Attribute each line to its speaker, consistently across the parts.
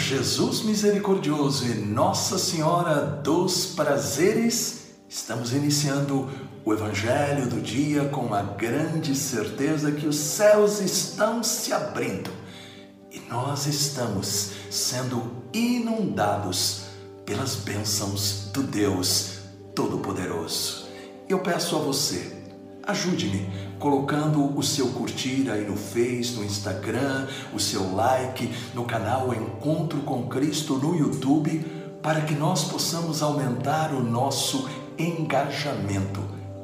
Speaker 1: Jesus misericordioso e Nossa Senhora dos Prazeres, estamos iniciando o Evangelho do dia com a grande certeza que os céus estão se abrindo e nós estamos sendo inundados pelas bênçãos do Deus Todo-Poderoso. Eu peço a você, ajude-me colocando o seu curtir aí no Face, no Instagram, o seu like no canal Encontro com Cristo no YouTube, para que nós possamos aumentar o nosso engajamento.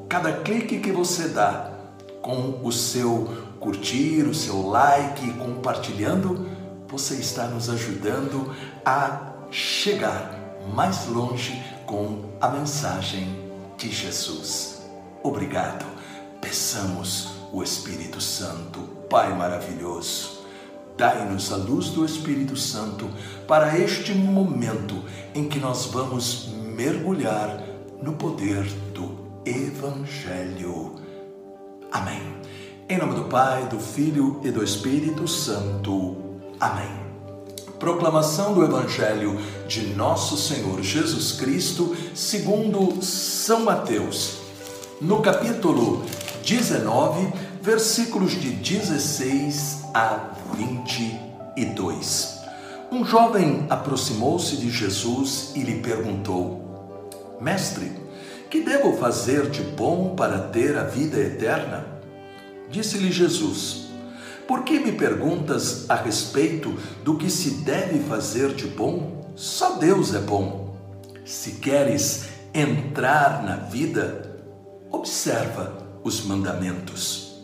Speaker 1: Cada clique que você dá com o seu curtir, o seu like, compartilhando, você está nos ajudando a chegar mais longe com a mensagem de Jesus. Obrigado. Peçamos o Espírito Santo, Pai maravilhoso. Dai-nos a luz do Espírito Santo para este momento em que nós vamos mergulhar no poder do Evangelho. Amém. Em nome do Pai, do Filho e do Espírito Santo. Amém. Proclamação do Evangelho de Nosso Senhor Jesus Cristo, segundo São Mateus. No capítulo 19, versículos de 16 a 22. Um jovem aproximou-se de Jesus e lhe perguntou: Mestre, que devo fazer de bom para ter a vida eterna? Disse-lhe Jesus: Por que me perguntas a respeito do que se deve fazer de bom? Só Deus é bom. Se queres entrar na vida, observa os mandamentos.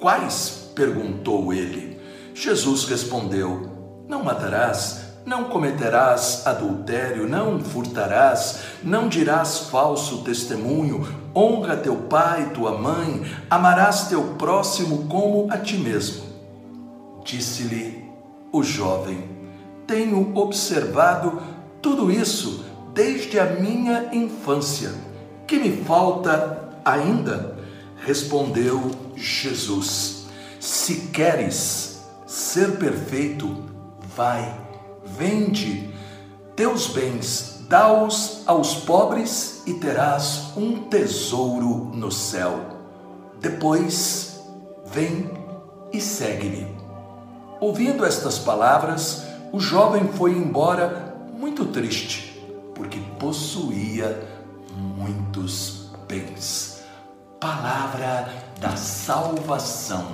Speaker 1: Quais? perguntou ele. Jesus respondeu: Não matarás, não cometerás adultério, não furtarás, não dirás falso testemunho, honra teu pai e tua mãe, amarás teu próximo como a ti mesmo. Disse-lhe o jovem: Tenho observado tudo isso desde a minha infância. Que me falta ainda? Respondeu Jesus: Se queres ser perfeito, vai, vende teus bens, dá-os aos pobres e terás um tesouro no céu. Depois, vem e segue-me. Ouvindo estas palavras, o jovem foi embora muito triste, porque possuía muitos bens palavra da salvação.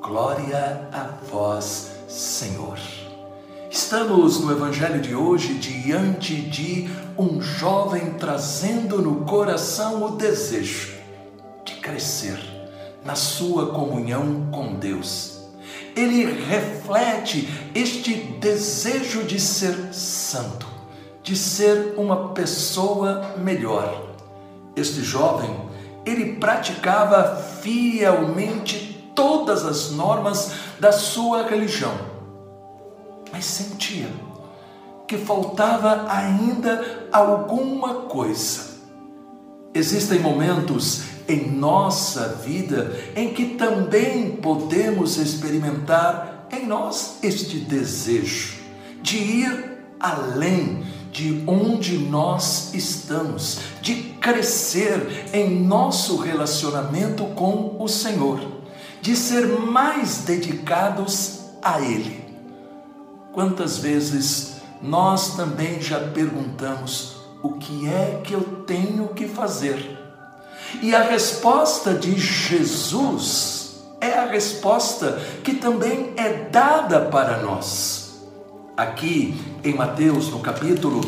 Speaker 1: Glória a vós, Senhor. Estamos no Evangelho de hoje diante de um jovem trazendo no coração o desejo de crescer na sua comunhão com Deus. Ele reflete este desejo de ser santo, de ser uma pessoa melhor. Este jovem ele praticava fielmente todas as normas da sua religião, mas sentia que faltava ainda alguma coisa. Existem momentos em nossa vida em que também podemos experimentar em nós este desejo de ir além de onde nós estamos, de crescer em nosso relacionamento com o Senhor, de ser mais dedicados a Ele. Quantas vezes nós também já perguntamos o que é que eu tenho que fazer? E a resposta de Jesus é a resposta que também é dada para nós. Aqui em Mateus, no capítulo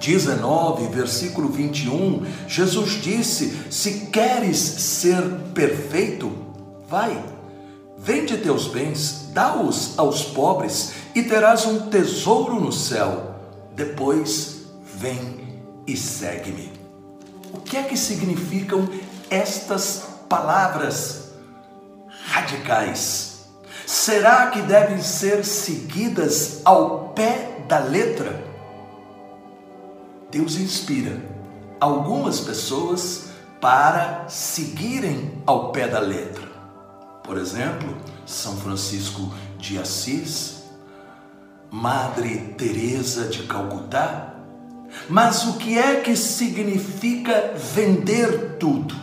Speaker 1: 19, versículo 21, Jesus disse: Se queres ser perfeito, vai, vende teus bens, dá-os aos pobres e terás um tesouro no céu. Depois, vem e segue-me. O que é que significam estas palavras radicais? Será que devem ser seguidas ao pé da letra? Deus inspira algumas pessoas para seguirem ao pé da letra. Por exemplo, São Francisco de Assis, Madre Teresa de Calcutá? Mas o que é que significa vender tudo?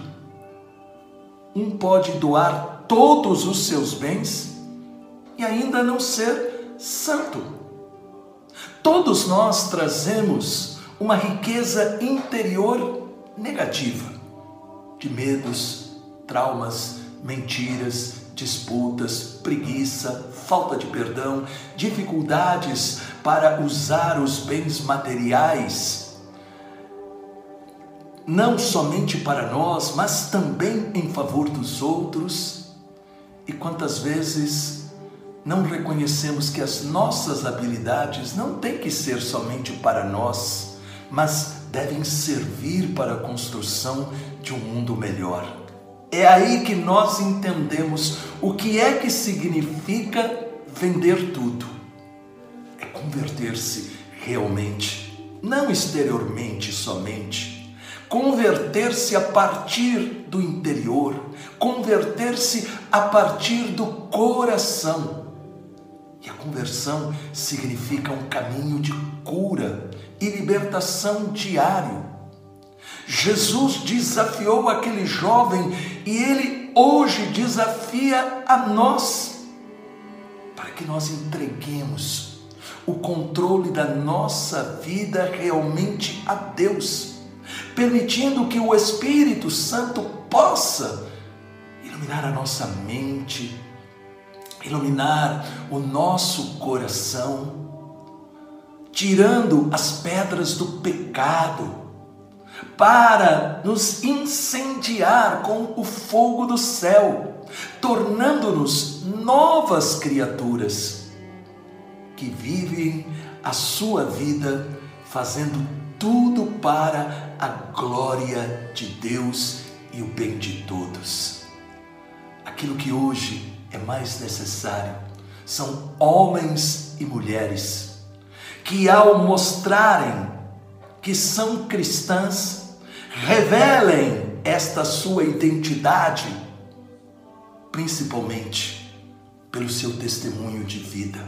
Speaker 1: Um pode doar todos os seus bens e ainda não ser santo. Todos nós trazemos uma riqueza interior negativa, de medos, traumas, mentiras, disputas, preguiça, falta de perdão, dificuldades para usar os bens materiais, não somente para nós, mas também em favor dos outros. E quantas vezes não reconhecemos que as nossas habilidades não têm que ser somente para nós, mas devem servir para a construção de um mundo melhor. É aí que nós entendemos o que é que significa vender tudo. É converter-se realmente, não exteriormente somente. Converter-se a partir do interior, converter-se a partir do coração. E a conversão significa um caminho de cura e libertação diário. Jesus desafiou aquele jovem e ele hoje desafia a nós para que nós entreguemos o controle da nossa vida realmente a Deus, permitindo que o Espírito Santo possa iluminar a nossa mente, iluminar o nosso coração, tirando as pedras do pecado para nos incendiar com o fogo do céu, tornando-nos novas criaturas que vivem a sua vida fazendo tudo para a glória de Deus e o bem de todos. Aquilo que hoje é mais necessário são homens e mulheres que, ao mostrarem que são cristãs revelem esta sua identidade, principalmente pelo seu testemunho de vida.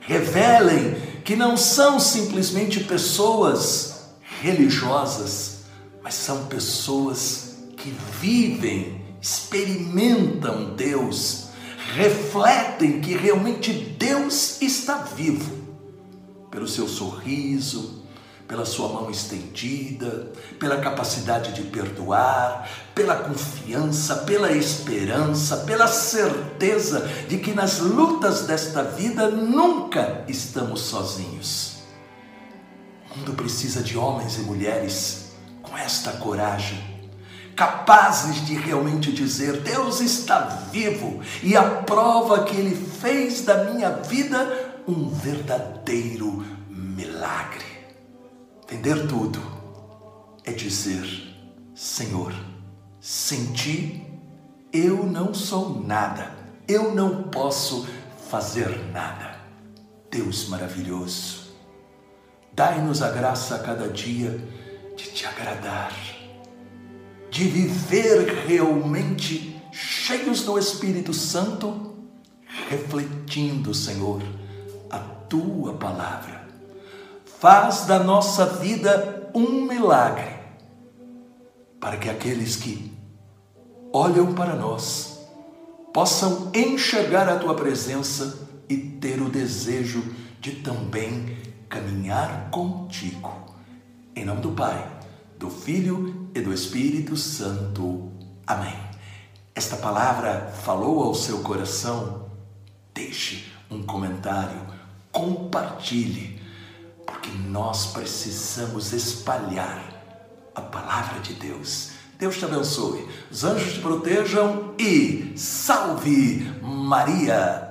Speaker 1: Revelem que não são simplesmente pessoas religiosas, mas são pessoas que vivem, experimentam Deus, refletem que realmente Deus está vivo pelo seu sorriso, pela sua mão estendida, pela capacidade de perdoar, pela confiança, pela esperança, pela certeza de que nas lutas desta vida nunca estamos sozinhos. O mundo precisa de homens e mulheres com esta coragem, capazes de realmente dizer: Deus está vivo e a prova que Ele fez da minha vida um verdadeiro milagre. Entender tudo é dizer: Senhor, sem ti eu não sou nada, eu não posso fazer nada. Deus maravilhoso, dai-nos a graça a cada dia de te agradar, de viver realmente cheios do Espírito Santo, refletindo, Senhor, a tua palavra faz da nossa vida um milagre, para que aqueles que olham para nós possam enxergar a tua presença e ter o desejo de também caminhar contigo. Em nome do Pai, do Filho e do Espírito Santo. Amém. Esta palavra falou ao seu coração? Deixe um comentário, compartilhe porque nós precisamos espalhar a palavra de Deus. Deus te abençoe, os anjos te protejam e salve Maria!